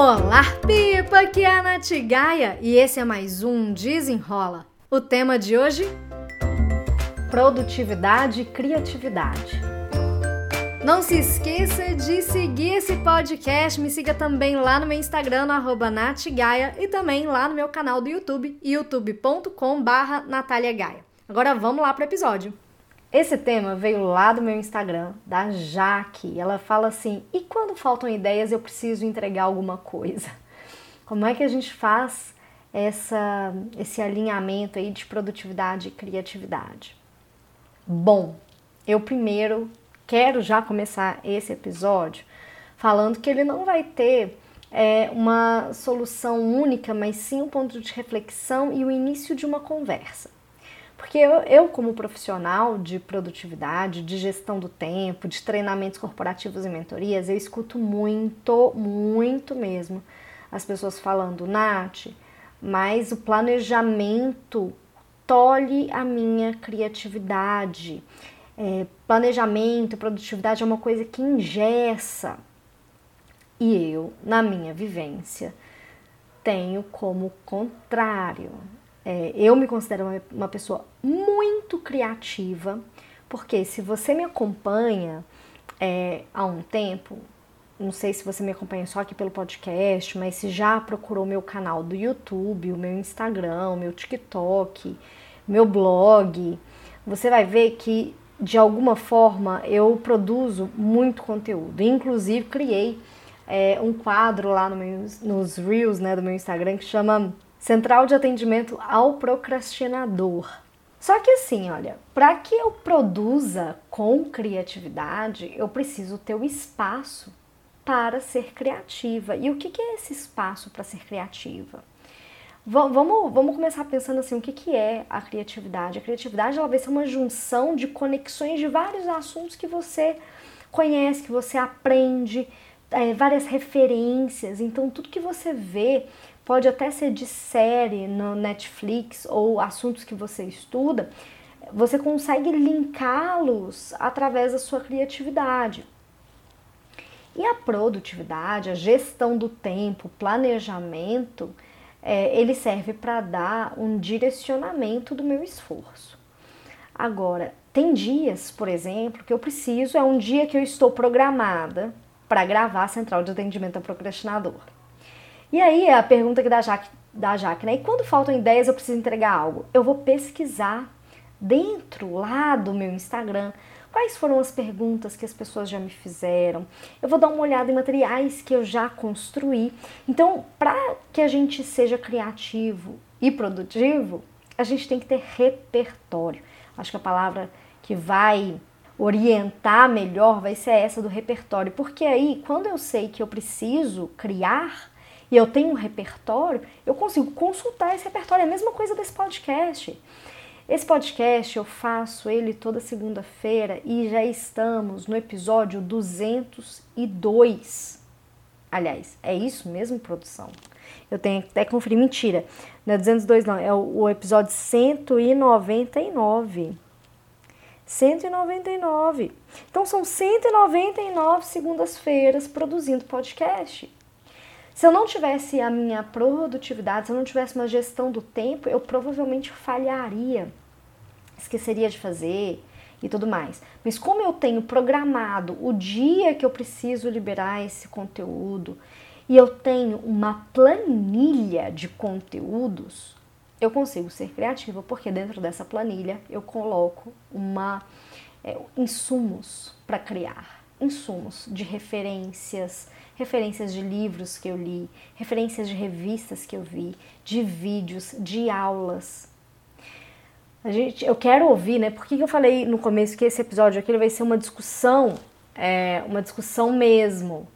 Olá, Pipa! Aqui é a Nath Gaia e esse é mais um Desenrola. O tema de hoje? Produtividade e criatividade. Não se esqueça de seguir esse podcast, me siga também lá no meu Instagram, no natgaia, e também lá no meu canal do YouTube, youtube.com barra Agora vamos lá para o episódio. Esse tema veio lá do meu Instagram, da Jaque. Ela fala assim: e quando faltam ideias eu preciso entregar alguma coisa? Como é que a gente faz essa, esse alinhamento aí de produtividade e criatividade? Bom, eu primeiro quero já começar esse episódio falando que ele não vai ter é, uma solução única, mas sim um ponto de reflexão e o início de uma conversa. Porque eu, eu, como profissional de produtividade, de gestão do tempo, de treinamentos corporativos e mentorias, eu escuto muito, muito mesmo as pessoas falando, Nath, mas o planejamento tolhe a minha criatividade. É, planejamento, produtividade é uma coisa que ingessa. E eu, na minha vivência, tenho como contrário. É, eu me considero uma, uma pessoa muito criativa, porque se você me acompanha é, há um tempo, não sei se você me acompanha só aqui pelo podcast, mas se já procurou meu canal do YouTube, o meu Instagram, meu TikTok, meu blog, você vai ver que de alguma forma eu produzo muito conteúdo. Inclusive criei é, um quadro lá no meu, nos Reels né, do meu Instagram que chama Central de Atendimento ao Procrastinador. Só que assim, olha, para que eu produza com criatividade, eu preciso ter o espaço para ser criativa. E o que, que é esse espaço para ser criativa? Vamos, vamos começar pensando assim, o que, que é a criatividade? A criatividade ela vai ser uma junção de conexões de vários assuntos que você conhece, que você aprende, é, várias referências. Então, tudo que você vê pode até ser de série no Netflix ou assuntos que você estuda, você consegue linká-los através da sua criatividade. E a produtividade, a gestão do tempo, planejamento, é, ele serve para dar um direcionamento do meu esforço. Agora, tem dias, por exemplo, que eu preciso, é um dia que eu estou programada para gravar a central de atendimento ao procrastinador. E aí é a pergunta que da Jaque, da Jaque, né? E quando faltam ideias eu preciso entregar algo? Eu vou pesquisar dentro lá do meu Instagram quais foram as perguntas que as pessoas já me fizeram. Eu vou dar uma olhada em materiais que eu já construí. Então, para que a gente seja criativo e produtivo, a gente tem que ter repertório. Acho que a palavra que vai orientar melhor vai ser essa do repertório, porque aí, quando eu sei que eu preciso criar, e eu tenho um repertório, eu consigo consultar esse repertório. É a mesma coisa desse podcast. Esse podcast eu faço ele toda segunda-feira e já estamos no episódio 202. Aliás, é isso mesmo, produção? Eu tenho que até conferir. Mentira, não é 202 não, é o, o episódio 199. 199. Então são 199 segundas-feiras produzindo podcast. Se eu não tivesse a minha produtividade, se eu não tivesse uma gestão do tempo, eu provavelmente falharia, esqueceria de fazer e tudo mais. Mas como eu tenho programado o dia que eu preciso liberar esse conteúdo e eu tenho uma planilha de conteúdos, eu consigo ser criativa porque dentro dessa planilha eu coloco uma é, insumos para criar, insumos de referências, referências de livros que eu li, referências de revistas que eu vi, de vídeos, de aulas. A gente, eu quero ouvir, né? Por que eu falei no começo que esse episódio aqui vai ser uma discussão, é, uma discussão mesmo,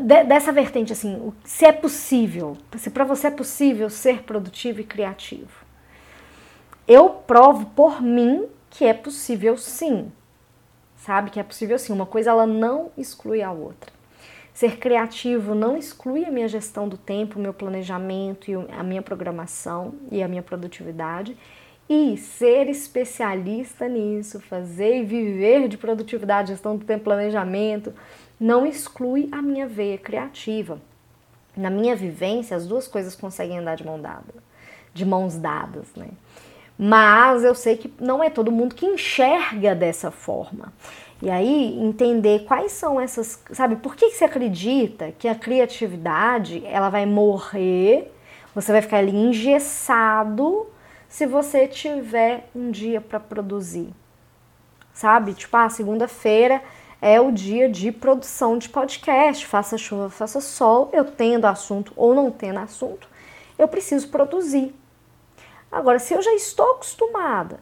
de, dessa vertente, assim, se é possível, se para você é possível ser produtivo e criativo. Eu provo por mim que é possível sim, sabe? Que é possível sim. Uma coisa ela não exclui a outra. Ser criativo não exclui a minha gestão do tempo, o meu planejamento e a minha programação e a minha produtividade. E ser especialista nisso, fazer e viver de produtividade, gestão do tempo, planejamento, não exclui a minha veia criativa. Na minha vivência, as duas coisas conseguem andar de mão dada, de mãos dadas, né? Mas eu sei que não é todo mundo que enxerga dessa forma. E aí entender quais são essas, sabe, por que, você acredita que a criatividade ela vai morrer, você vai ficar ali engessado se você tiver um dia para produzir. Sabe? Tipo, ah, segunda-feira é o dia de produção de podcast, faça chuva, faça sol, eu tendo assunto ou não tendo assunto, eu preciso produzir. Agora, se eu já estou acostumada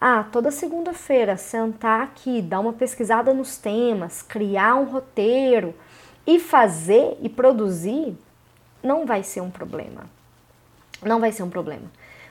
a toda segunda-feira sentar aqui, dar uma pesquisada nos temas, criar um roteiro e fazer e produzir, não vai ser um problema. Não vai ser um problema.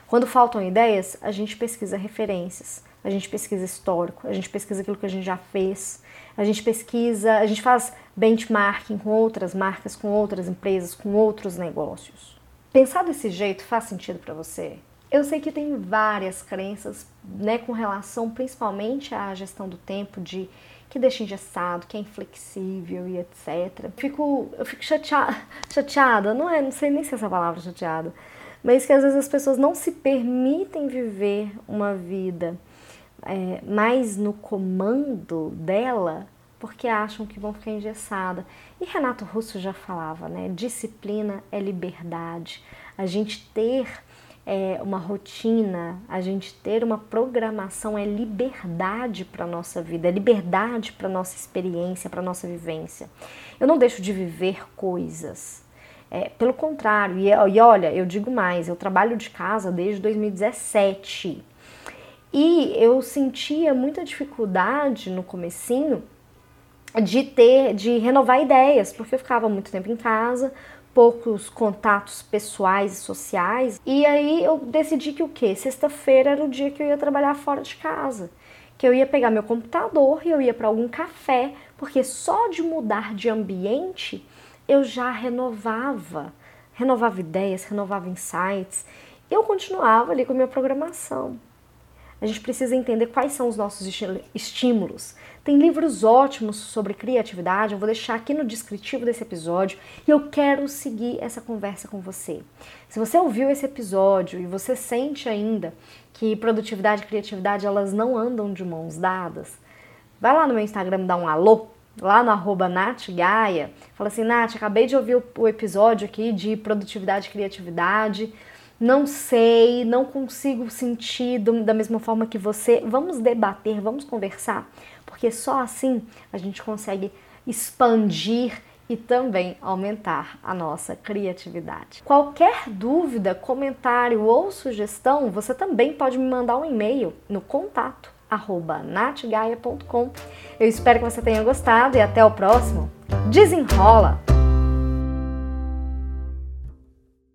Quando faltam ideias, a gente pesquisa referências, a gente pesquisa histórico, a gente pesquisa aquilo que a gente já fez, a gente pesquisa, a gente faz benchmarking com outras marcas, com outras empresas, com outros negócios. Pensar desse jeito faz sentido para você? Eu sei que tem várias crenças, né, com relação principalmente à gestão do tempo, de que deixa engessado, que é inflexível e etc. Fico, eu fico chateada, chateada, não é, não sei nem se é essa palavra chateada, mas que às vezes as pessoas não se permitem viver uma vida é, mais no comando dela porque acham que vão ficar engessada. E Renato Russo já falava, né? Disciplina é liberdade. A gente ter é, uma rotina, a gente ter uma programação é liberdade para nossa vida, é liberdade para nossa experiência, para nossa vivência. Eu não deixo de viver coisas. É, pelo contrário, e, e olha, eu digo mais, eu trabalho de casa desde 2017. E eu sentia muita dificuldade no comecinho de ter, de renovar ideias, porque eu ficava muito tempo em casa, poucos contatos pessoais e sociais. E aí eu decidi que o quê? Sexta-feira era o dia que eu ia trabalhar fora de casa, que eu ia pegar meu computador e eu ia para algum café, porque só de mudar de ambiente eu já renovava, renovava ideias, renovava insights. Eu continuava ali com minha programação. A gente precisa entender quais são os nossos estímulos. Tem livros ótimos sobre criatividade, eu vou deixar aqui no descritivo desse episódio e eu quero seguir essa conversa com você. Se você ouviu esse episódio e você sente ainda que produtividade e criatividade elas não andam de mãos dadas, vai lá no meu Instagram dar um alô, lá no arroba Gaia, fala assim, Nath, acabei de ouvir o episódio aqui de produtividade e criatividade, não sei, não consigo sentir da mesma forma que você. Vamos debater, vamos conversar, porque só assim a gente consegue expandir e também aumentar a nossa criatividade. Qualquer dúvida, comentário ou sugestão, você também pode me mandar um e-mail no contato natgaia.com. Eu espero que você tenha gostado e até o próximo. Desenrola!